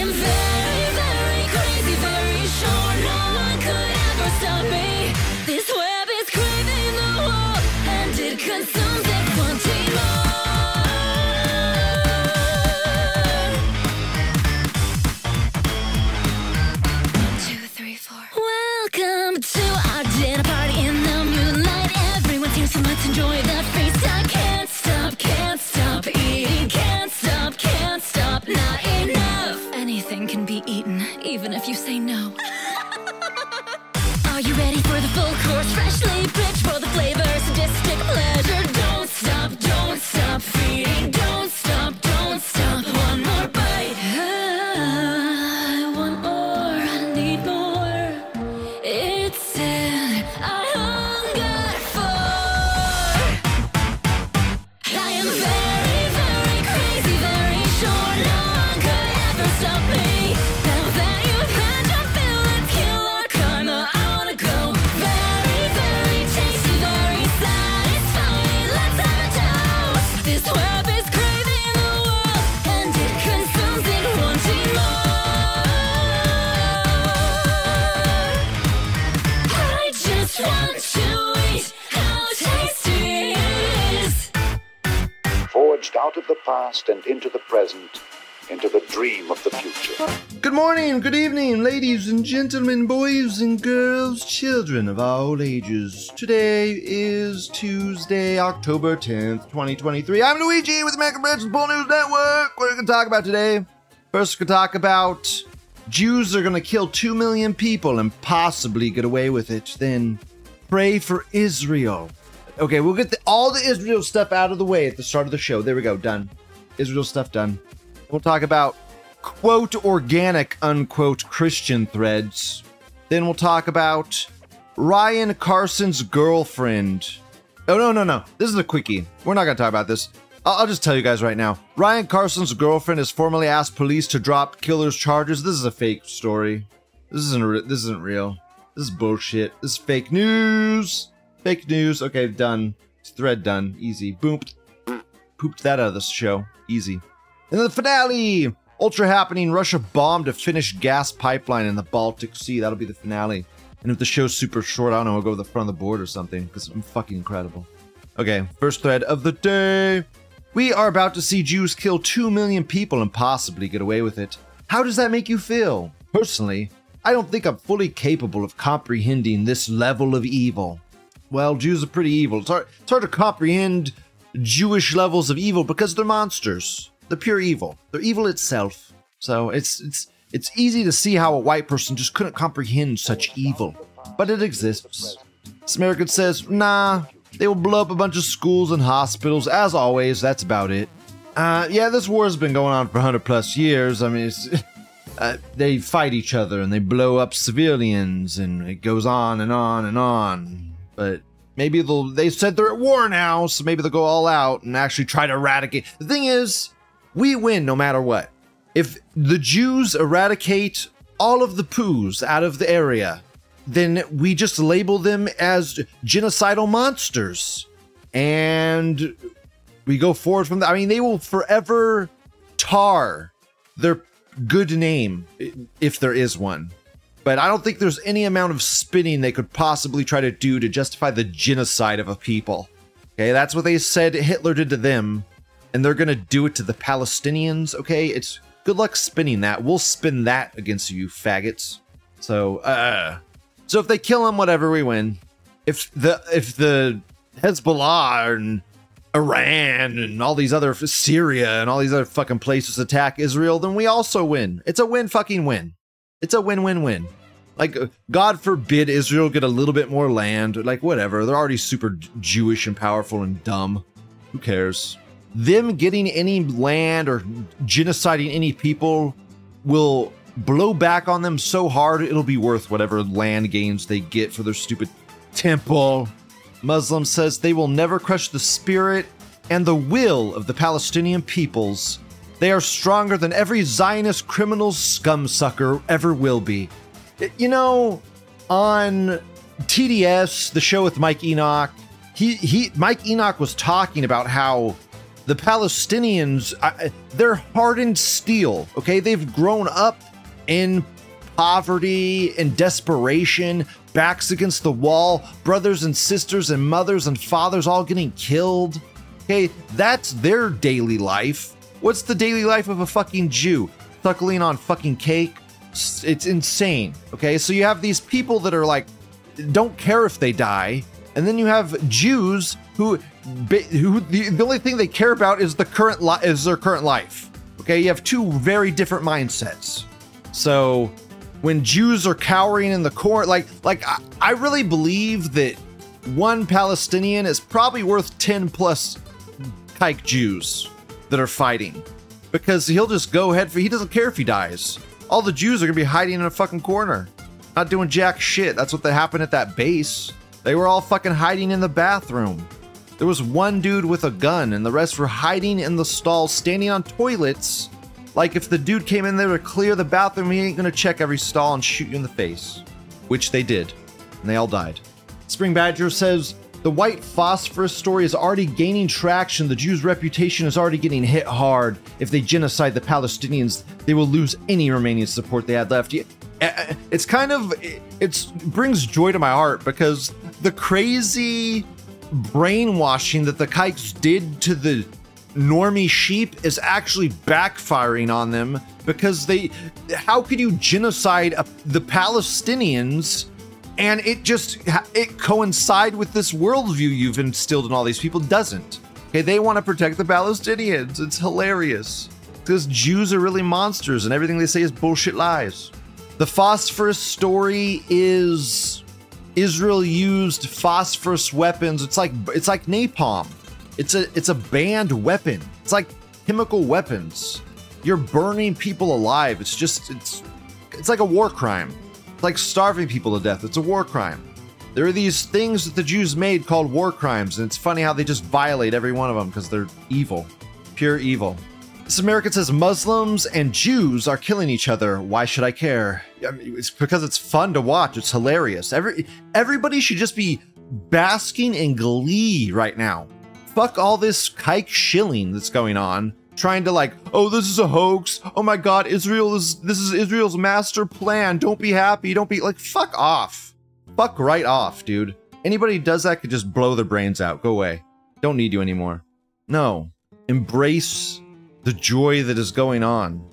am very, past and into the present, into the dream of the future. Good morning, good evening, ladies and gentlemen, boys and girls, children of all ages. Today is Tuesday, October 10th, 2023. I'm Luigi with American Branch Pol News Network. What are we going to talk about today? First, we're going to talk about Jews are going to kill 2 million people and possibly get away with it. Then, pray for Israel. Okay, we'll get the, all the Israel stuff out of the way at the start of the show. There we go, done. Israel stuff done. We'll talk about quote organic unquote Christian threads. Then we'll talk about Ryan Carson's girlfriend. Oh no no no! This is a quickie. We're not gonna talk about this. I'll, I'll just tell you guys right now. Ryan Carson's girlfriend has formally asked police to drop killer's charges. This is a fake story. This isn't. This isn't real. This is bullshit. This is fake news. Fake news. Okay, done. Thread done. Easy. Boom. Pooped that out of the show. Easy. And the finale! Ultra happening. Russia bombed a Finnish gas pipeline in the Baltic Sea. That'll be the finale. And if the show's super short, I don't know, we'll go to the front of the board or something, because I'm fucking incredible. Okay, first thread of the day. We are about to see Jews kill 2 million people and possibly get away with it. How does that make you feel? Personally, I don't think I'm fully capable of comprehending this level of evil. Well, Jews are pretty evil. It's hard, it's hard to comprehend Jewish levels of evil because they're monsters. They're pure evil. They're evil itself. So it's it's it's easy to see how a white person just couldn't comprehend such evil. But it exists. Samaritan says, nah, they will blow up a bunch of schools and hospitals. As always, that's about it. Uh, yeah, this war has been going on for 100 plus years. I mean, uh, they fight each other and they blow up civilians, and it goes on and on and on. But maybe they'll, they said they're at war now, so maybe they'll go all out and actually try to eradicate. The thing is, we win no matter what. If the Jews eradicate all of the poos out of the area, then we just label them as genocidal monsters. And we go forward from that. I mean, they will forever tar their good name, if there is one. But I don't think there's any amount of spinning they could possibly try to do to justify the genocide of a people. Okay, that's what they said Hitler did to them, and they're gonna do it to the Palestinians. Okay, it's good luck spinning that. We'll spin that against you, faggots. So, uh, so if they kill him, whatever, we win. If the if the Hezbollah and Iran and all these other Syria and all these other fucking places attack Israel, then we also win. It's a win fucking win. It's a win win win. Like uh, God forbid Israel get a little bit more land. Like whatever, they're already super Jewish and powerful and dumb. Who cares? Them getting any land or genociding any people will blow back on them so hard it'll be worth whatever land gains they get for their stupid temple. Muslim says they will never crush the spirit and the will of the Palestinian peoples. They are stronger than every Zionist criminal scumsucker ever will be. You know, on TDS, the show with Mike Enoch, he he Mike Enoch was talking about how the Palestinians, I- they're hardened steel, okay? They've grown up in poverty and desperation, backs against the wall, brothers and sisters and mothers and fathers all getting killed. Okay, that's their daily life. What's the daily life of a fucking Jew? Suckling on fucking cake? It's insane. Okay, so you have these people that are like, don't care if they die, and then you have Jews who, who the, the only thing they care about is the current li- is their current life. Okay, you have two very different mindsets. So when Jews are cowering in the corner, like like I, I really believe that one Palestinian is probably worth ten plus kike Jews that are fighting because he'll just go ahead for he doesn't care if he dies. All the Jews are gonna be hiding in a fucking corner, not doing jack shit. That's what that happened at that base. They were all fucking hiding in the bathroom. There was one dude with a gun, and the rest were hiding in the stalls, standing on toilets. Like if the dude came in there to clear the bathroom, he ain't gonna check every stall and shoot you in the face. Which they did, and they all died. Spring Badger says the white phosphorus story is already gaining traction. The Jews' reputation is already getting hit hard. If they genocide the Palestinians, they will lose any remaining support they had left. Eh, It's kind of it's it brings joy to my heart because the crazy brainwashing that the kikes did to the normie sheep is actually backfiring on them because they how could you genocide a, the palestinians and it just it coincide with this worldview you've instilled in all these people doesn't okay they want to protect the palestinians it's hilarious because jews are really monsters and everything they say is bullshit lies the phosphorus story is Israel used phosphorus weapons. It's like it's like napalm. It's a it's a banned weapon. It's like chemical weapons. You're burning people alive. It's just it's it's like a war crime. Like starving people to death. It's a war crime. There are these things that the Jews made called war crimes, and it's funny how they just violate every one of them because they're evil, pure evil. This American says Muslims and Jews are killing each other. Why should I care? I mean, it's because it's fun to watch. It's hilarious. Every everybody should just be basking in glee right now. Fuck all this kike shilling that's going on. Trying to like, oh, this is a hoax. Oh my god, Israel is this is Israel's master plan. Don't be happy. Don't be like, fuck off. Fuck right off, dude. Anybody who does that could just blow their brains out. Go away. Don't need you anymore. No. Embrace the joy that is going on.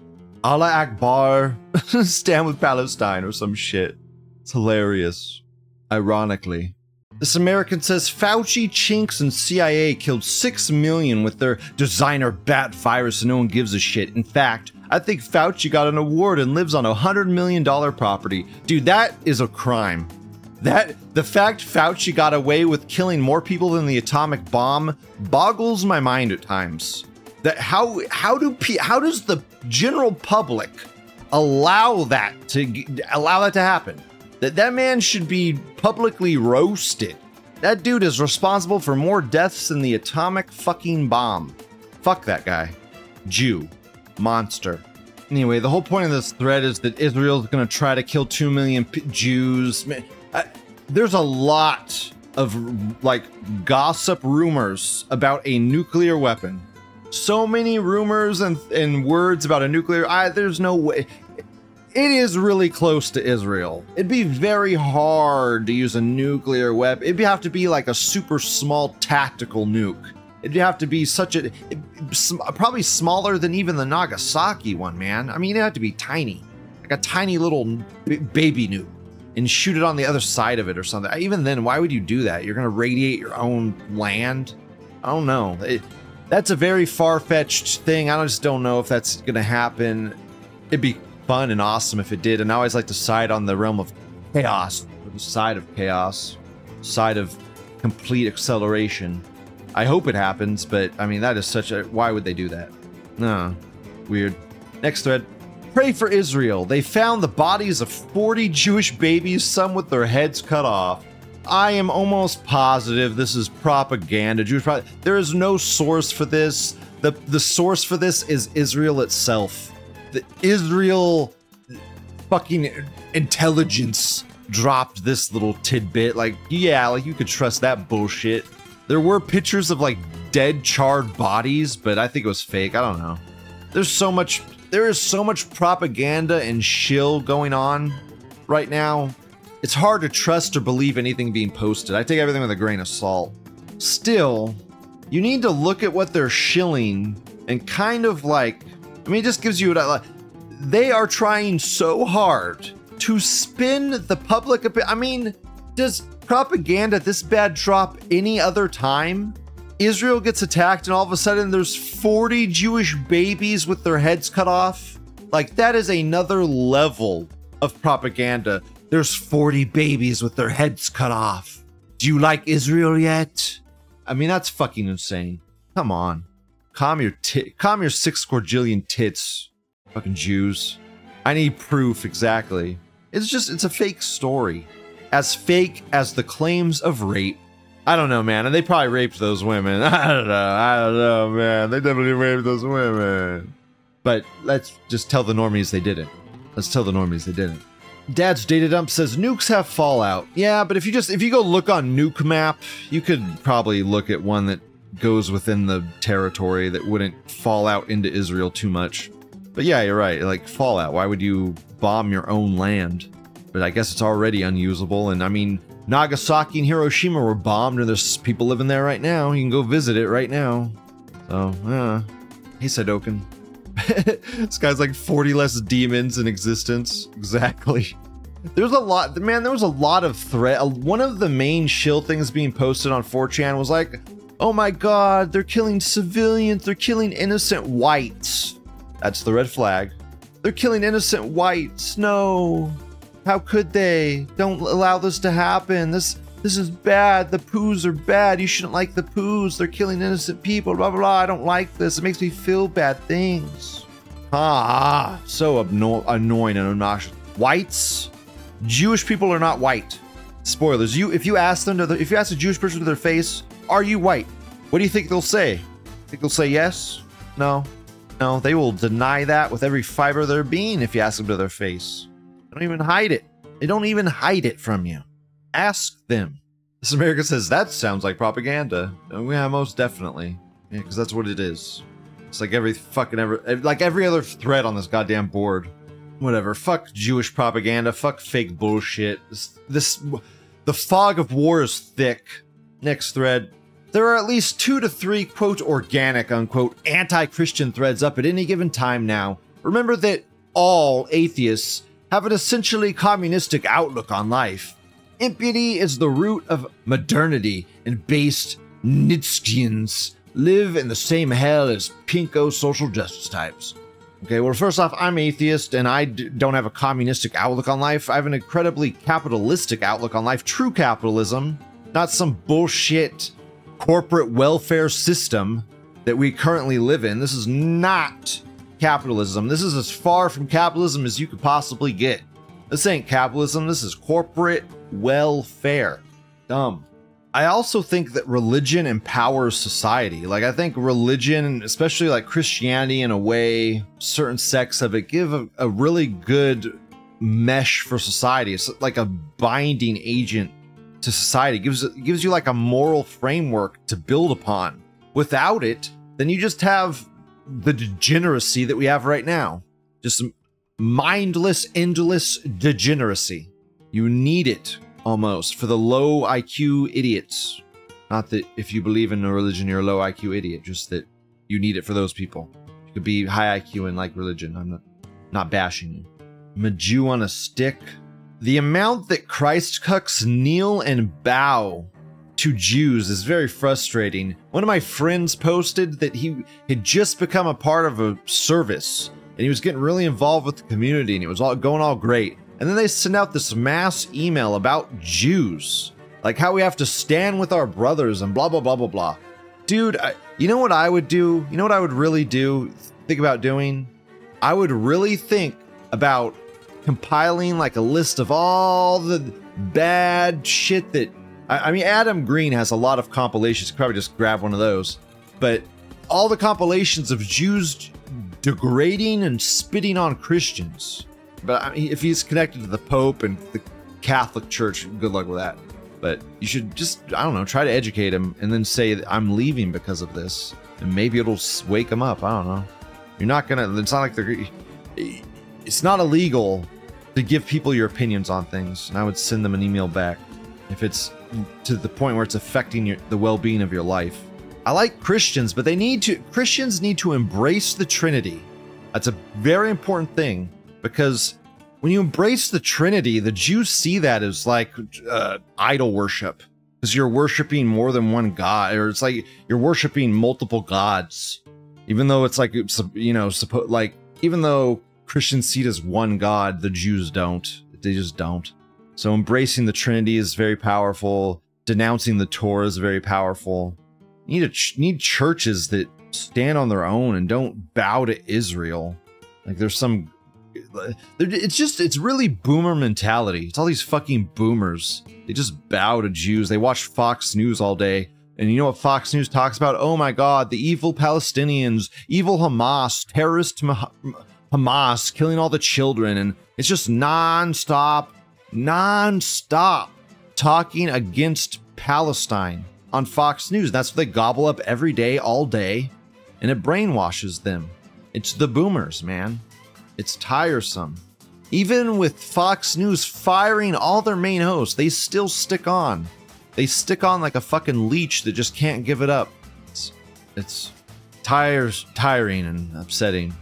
Allah Akbar, stand with Palestine or some shit. It's hilarious. Ironically. This American says Fauci, Chinks, and CIA killed 6 million with their designer bat virus and no one gives a shit. In fact, I think Fauci got an award and lives on a $100 million property. Dude, that is a crime. That the fact Fauci got away with killing more people than the atomic bomb boggles my mind at times that how how do how does the general public allow that to allow that to happen that that man should be publicly roasted. That dude is responsible for more deaths than the atomic fucking bomb. Fuck that guy. Jew. Monster. Anyway the whole point of this thread is that israel's going to try to kill 2 million p- jews. Man, I- there's a lot of like gossip rumors about a nuclear weapon. So many rumors and, and words about a nuclear I, there's no way it is really close to israel. It'd be very hard to use a nuclear weapon it'd have to be like a super small tactical nuke. It'd have to be such a it- probably smaller than even the nagasaki one man. I mean it'd have to be tiny like a tiny little b- baby nuke and shoot it on the other side of it or something. Even then why would you do that? You're gonna radiate your own land? I don't know. It- that's a very far-fetched thing. I just don't know if that's gonna happen. It'd be fun and awesome if it did. And I always like to side on the realm of chaos, the side of chaos, side of complete acceleration. I hope it happens, but I mean that is such a why would they do that? No. Weird. Next thread. Pray for Israel. They found the bodies of 40 Jewish babies, some with their heads cut off. I am almost positive this is propaganda. Jewish There is no source for this. The the source for this is Israel itself. The Israel fucking intelligence dropped this little tidbit. Like, yeah, like you could trust that bullshit. There were pictures of like dead, charred bodies, but I think it was fake. I don't know. There's so much. There is so much propaganda and shill going on right now. It's hard to trust or believe anything being posted. I take everything with a grain of salt. Still, you need to look at what they're shilling and kind of like. I mean, it just gives you like they are trying so hard to spin the public opinion. I mean, does propaganda this bad drop any other time? Israel gets attacked, and all of a sudden there's 40 Jewish babies with their heads cut off. Like, that is another level of propaganda. There's 40 babies with their heads cut off. Do you like Israel yet? I mean, that's fucking insane. Come on. Calm your tit, calm your six quadrillion tits, fucking Jews. I need proof exactly. It's just, it's a fake story. As fake as the claims of rape. I don't know, man. And they probably raped those women. I don't know. I don't know, man. They definitely raped those women. But let's just tell the normies they didn't. Let's tell the normies they didn't. Dad's data dump says nukes have fallout. Yeah, but if you just if you go look on nuke map, you could probably look at one that goes within the territory that wouldn't fall out into Israel too much. But yeah, you're right. Like Fallout, why would you bomb your own land? But I guess it's already unusable. And I mean, Nagasaki and Hiroshima were bombed, and there's people living there right now. You can go visit it right now. So, yeah. Hey, Sadokin. this guy's like 40 less demons in existence. Exactly. There's a lot, man. There was a lot of threat. One of the main shill things being posted on 4chan was like, "Oh my God, they're killing civilians. They're killing innocent whites." That's the red flag. They're killing innocent whites. No. How could they? Don't allow this to happen. This this is bad. The poos are bad. You shouldn't like the poos. They're killing innocent people. Blah blah blah. I don't like this. It makes me feel bad things. Ah, so abno- annoying and obnoxious. Whites, Jewish people are not white. Spoilers. You, if you ask them to, the, if you ask a Jewish person to their face, "Are you white?" What do you think they'll say? Think they'll say yes? No. No, they will deny that with every fiber of their being if you ask them to their face. They don't even hide it. They don't even hide it from you. Ask them. This America says that sounds like propaganda. Oh, yeah, most definitely. Yeah, because that's what it is. It's like every fucking ever, like every other thread on this goddamn board. Whatever. Fuck Jewish propaganda. Fuck fake bullshit. This, this the fog of war is thick. Next thread. There are at least two to three, quote, organic, unquote, anti Christian threads up at any given time now. Remember that all atheists have an essentially communistic outlook on life. Impiety is the root of modernity, and based Nietzscheans live in the same hell as pinko social justice types. Okay, well, first off, I'm atheist and I d- don't have a communistic outlook on life. I have an incredibly capitalistic outlook on life. True capitalism, not some bullshit corporate welfare system that we currently live in. This is not capitalism. This is as far from capitalism as you could possibly get. This ain't capitalism, this is corporate welfare. Dumb. I also think that religion empowers society. Like, I think religion, especially like Christianity in a way, certain sects of it give a, a really good mesh for society. It's like a binding agent to society. It gives it gives you like a moral framework to build upon. Without it, then you just have the degeneracy that we have right now. Just mindless, endless degeneracy. You need it almost for the low IQ idiots. Not that if you believe in a religion, you're a low IQ idiot, just that you need it for those people. You could be high IQ and like religion. I'm not, not bashing you. A on a stick. The amount that Christ cucks kneel and bow to Jews is very frustrating. One of my friends posted that he had just become a part of a service and he was getting really involved with the community and it was all going all great. And then they send out this mass email about Jews, like how we have to stand with our brothers and blah blah blah blah blah. Dude, I, you know what I would do? You know what I would really do? Think about doing? I would really think about compiling like a list of all the bad shit that I, I mean Adam Green has a lot of compilations. You probably just grab one of those. But all the compilations of Jews degrading and spitting on Christians. But I mean, if he's connected to the Pope and the Catholic Church, good luck with that. But you should just, I don't know, try to educate him and then say, I'm leaving because of this. And maybe it'll wake him up. I don't know. You're not gonna, it's not like they're, it's not illegal to give people your opinions on things. And I would send them an email back if it's to the point where it's affecting your, the well being of your life. I like Christians, but they need to, Christians need to embrace the Trinity. That's a very important thing because when you embrace the Trinity, the Jews see that as like uh, idol worship because you're worshiping more than one God, or it's like you're worshiping multiple gods, even though it's like you know, like even though Christians see it as one God, the Jews don't. They just don't. So embracing the Trinity is very powerful. Denouncing the Torah is very powerful. You need ch- need churches that stand on their own and don't bow to Israel. Like there's some it's just it's really boomer mentality. It's all these fucking boomers. They just bow to Jews. They watch Fox News all day. And you know what Fox News talks about? Oh my god, the evil Palestinians, evil Hamas, terrorist Ma- Hamas killing all the children and it's just non-stop non-stop talking against Palestine on Fox News. That's what they gobble up every day all day and it brainwashes them. It's the boomers, man. It's tiresome. Even with Fox News firing all their main hosts, they still stick on. They stick on like a fucking leech that just can't give it up. It's, it's tires, tiring and upsetting.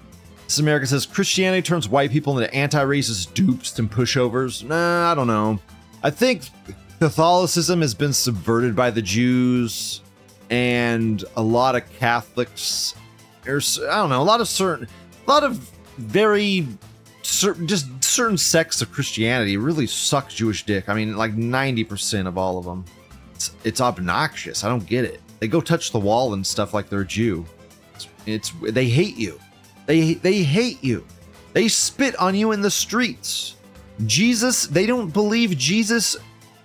This America says Christianity turns white people into anti-racist dupes and pushovers. Nah, I don't know. I think Catholicism has been subverted by the Jews, and a lot of Catholics. There's I don't know a lot of certain, a lot of very certain just certain sects of Christianity really suck Jewish dick. I mean, like ninety percent of all of them. It's, it's obnoxious. I don't get it. They go touch the wall and stuff like they're a Jew. It's, it's they hate you. They they hate you. They spit on you in the streets. Jesus, they don't believe Jesus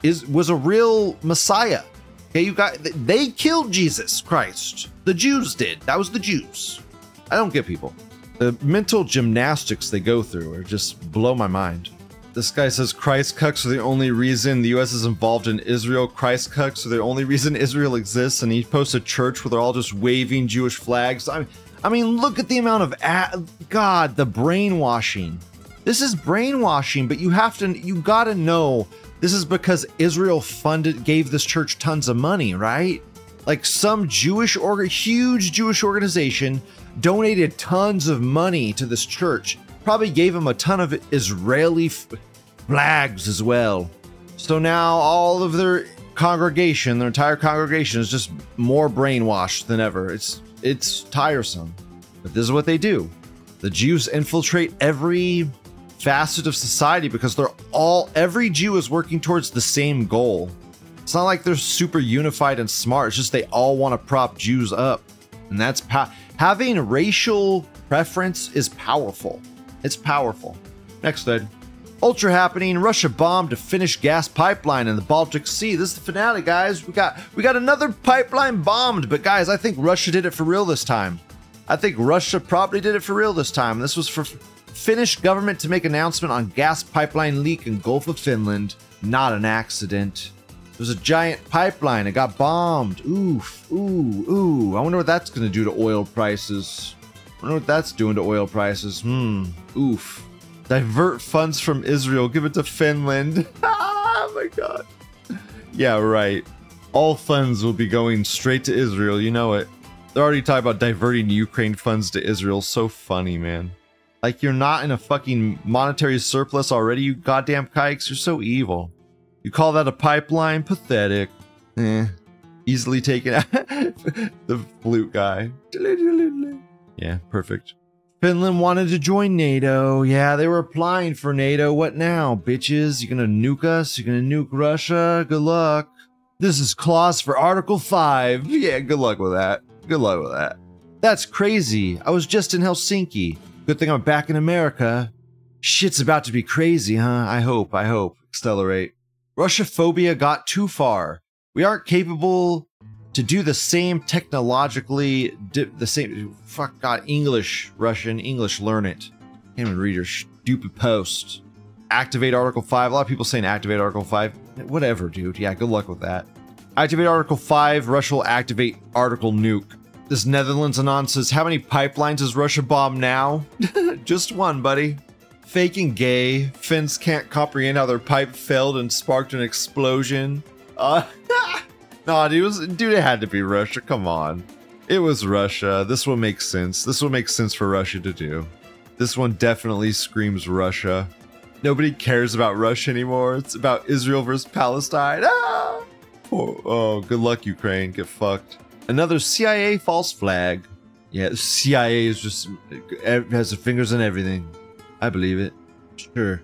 is was a real Messiah. Okay, you got they killed Jesus Christ. The Jews did. That was the Jews. I don't get people. The mental gymnastics they go through are just blow my mind. This guy says Christ cucks are the only reason the US is involved in Israel. Christ cucks are the only reason Israel exists, and he posts a church where they're all just waving Jewish flags. I mean, I mean, look at the amount of a- God, the brainwashing. This is brainwashing, but you have to, you gotta know this is because Israel funded, gave this church tons of money, right? Like some Jewish or huge Jewish organization donated tons of money to this church. Probably gave them a ton of Israeli f- flags as well. So now all of their congregation, their entire congregation, is just more brainwashed than ever. It's it's tiresome, but this is what they do. The Jews infiltrate every facet of society because they're all every Jew is working towards the same goal. It's not like they're super unified and smart. It's just they all want to prop Jews up, and that's pa- having racial preference is powerful. It's powerful. Next thread. Ultra happening. Russia bombed a Finnish gas pipeline in the Baltic Sea. This is the finale, guys. We got we got another pipeline bombed, but guys, I think Russia did it for real this time. I think Russia probably did it for real this time. This was for Finnish government to make announcement on gas pipeline leak in Gulf of Finland. Not an accident. It was a giant pipeline. It got bombed. Oof. Ooh. Ooh. I wonder what that's to do to oil prices. I wonder what that's doing to oil prices. Hmm. Oof. Divert funds from Israel. Give it to Finland. oh my god. Yeah, right. All funds will be going straight to Israel. You know it. They're already talking about diverting Ukraine funds to Israel. So funny, man. Like you're not in a fucking monetary surplus already, you goddamn kikes. You're so evil. You call that a pipeline? Pathetic. Eh. Easily taken. the flute guy. Yeah, perfect. Finland wanted to join NATO. Yeah, they were applying for NATO. What now, bitches? You're gonna nuke us? You're gonna nuke Russia? Good luck. This is clause for Article 5. Yeah, good luck with that. Good luck with that. That's crazy. I was just in Helsinki. Good thing I'm back in America. Shit's about to be crazy, huh? I hope, I hope. Accelerate. Russia phobia got too far. We aren't capable to do the same technologically, di- the same. Fuck God, English, Russian, English, learn it. Can't even read your stupid post. Activate Article 5. A lot of people saying activate Article 5. Whatever, dude. Yeah, good luck with that. Activate Article 5. Russia will activate Article Nuke. This Netherlands Anon says, How many pipelines has Russia bomb now? Just one, buddy. Faking gay. Finns can't comprehend how their pipe failed and sparked an explosion. Uh, nah, dude, it, was, dude, it had to be Russia. Come on. It was Russia. This one makes sense. This one makes sense for Russia to do. This one definitely screams Russia. Nobody cares about Russia anymore. It's about Israel versus Palestine. Ah! Oh, oh, good luck, Ukraine. Get fucked. Another CIA false flag. Yeah, CIA is just has the fingers in everything. I believe it. Sure.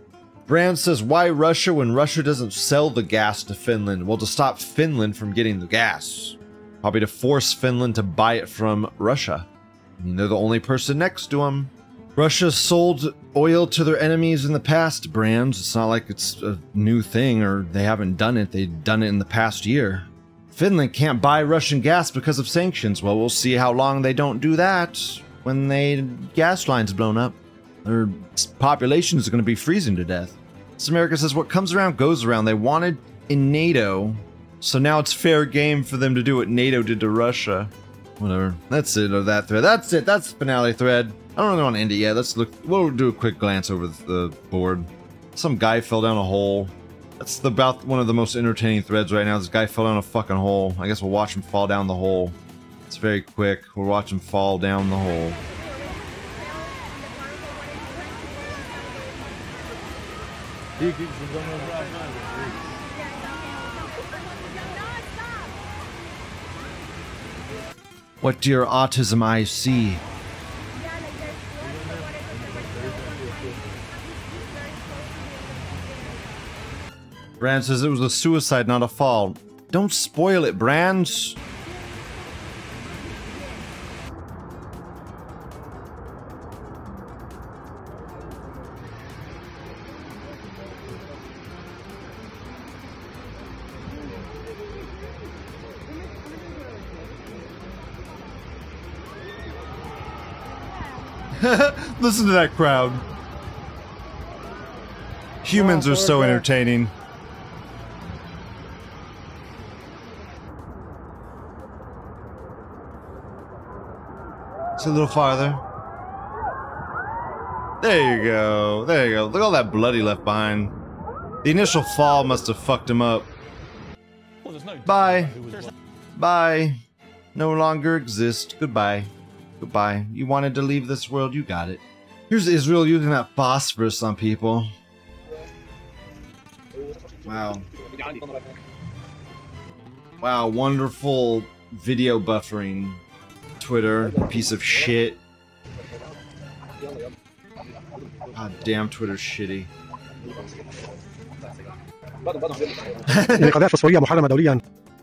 Brand says, why Russia when Russia doesn't sell the gas to Finland? Well, to stop Finland from getting the gas. Probably to force Finland to buy it from Russia. They're the only person next to them. Russia sold oil to their enemies in the past, brands. It's not like it's a new thing or they haven't done it. They've done it in the past year. Finland can't buy Russian gas because of sanctions. Well, we'll see how long they don't do that when they gas lines blown up. Their population is going to be freezing to death. America says what comes around goes around. They wanted in NATO, so now it's fair game for them to do what NATO did to Russia. Whatever. That's it of that thread. That's it. That's the finale thread. I don't really want to end it yet. Let's look. We'll do a quick glance over the board. Some guy fell down a hole. That's the, about one of the most entertaining threads right now. This guy fell down a fucking hole. I guess we'll watch him fall down the hole. It's very quick. We'll watch him fall down the hole. What your autism eyes see? Brand says it was a suicide, not a fall. Don't spoil it, Brand. Listen to that crowd. Humans are so entertaining. It's a little farther. There you go. There you go. Look at all that blood he left behind. The initial fall must have fucked him up. Bye. Bye. No longer exist. Goodbye. Goodbye. You wanted to leave this world, you got it. Here's Israel using that phosphorus on people. Wow. Wow, wonderful video buffering. Twitter, piece of shit. God damn, Twitter's shitty.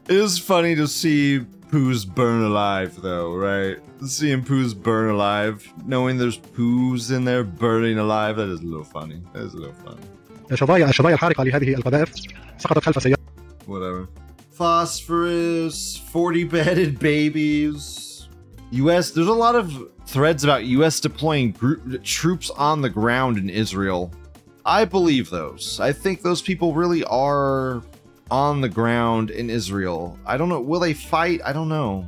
it is funny to see poos burn alive, though, right? Seeing poos burn alive, knowing there's poos in there burning alive, that is a little funny. That is a little funny. شظايا الشظايا الحارقة لهذه القذائف سقطت خلف سيارة Whatever. Phosphorus, 40 bedded babies. U.S. There's a lot of threads about U.S. deploying group, troops on the ground in Israel. I believe those. I think those people really are on the ground in Israel. I don't know. Will they fight? I don't know.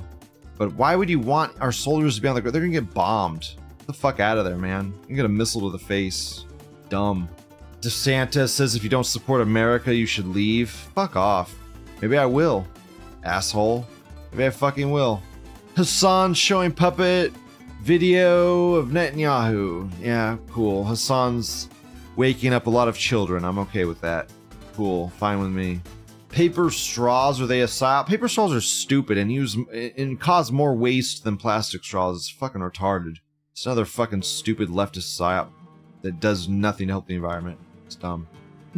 But why would you want our soldiers to be on the ground? They're gonna get bombed. Get the fuck out of there, man. You get a missile to the face. Dumb. DeSantis says if you don't support America, you should leave. Fuck off. Maybe I will. Asshole. Maybe I fucking will. Hassan showing puppet video of Netanyahu. Yeah, cool. Hassan's waking up a lot of children. I'm okay with that. Cool. Fine with me. Paper straws are they a psyop? Paper straws are stupid and use and cause more waste than plastic straws. It's fucking retarded. It's another fucking stupid leftist psyop that does nothing to help the environment. It's dumb.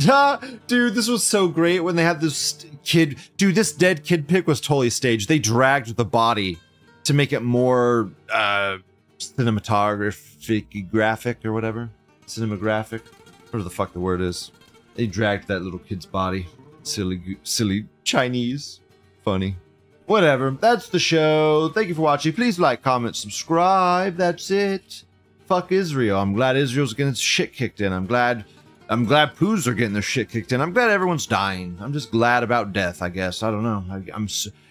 Dude, this was so great when they had this kid. Dude, this dead kid pic was totally staged. They dragged the body to make it more uh cinematographic graphic or whatever. Cinematographic. Whatever the fuck the word is. They dragged that little kid's body. Silly silly Chinese. Funny. Whatever. That's the show. Thank you for watching. Please like, comment, subscribe. That's it. Fuck Israel. I'm glad Israel's getting shit kicked in. I'm glad I'm glad poos are getting their shit kicked in. I'm glad everyone's dying. I'm just glad about death, I guess. I don't know. I, I'm.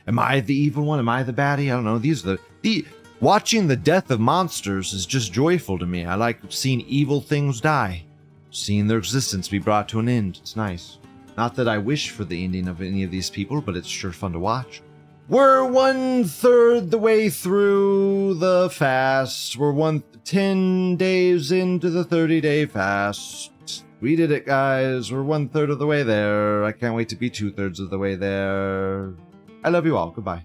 Am I the evil one? Am I the baddie? I don't know. These are the the watching the death of monsters is just joyful to me. I like seeing evil things die, seeing their existence be brought to an end. It's nice. Not that I wish for the ending of any of these people, but it's sure fun to watch. We're one third the way through the fast. We're one ten days into the 30 day fast. We did it, guys. We're one third of the way there. I can't wait to be two thirds of the way there. I love you all. Goodbye.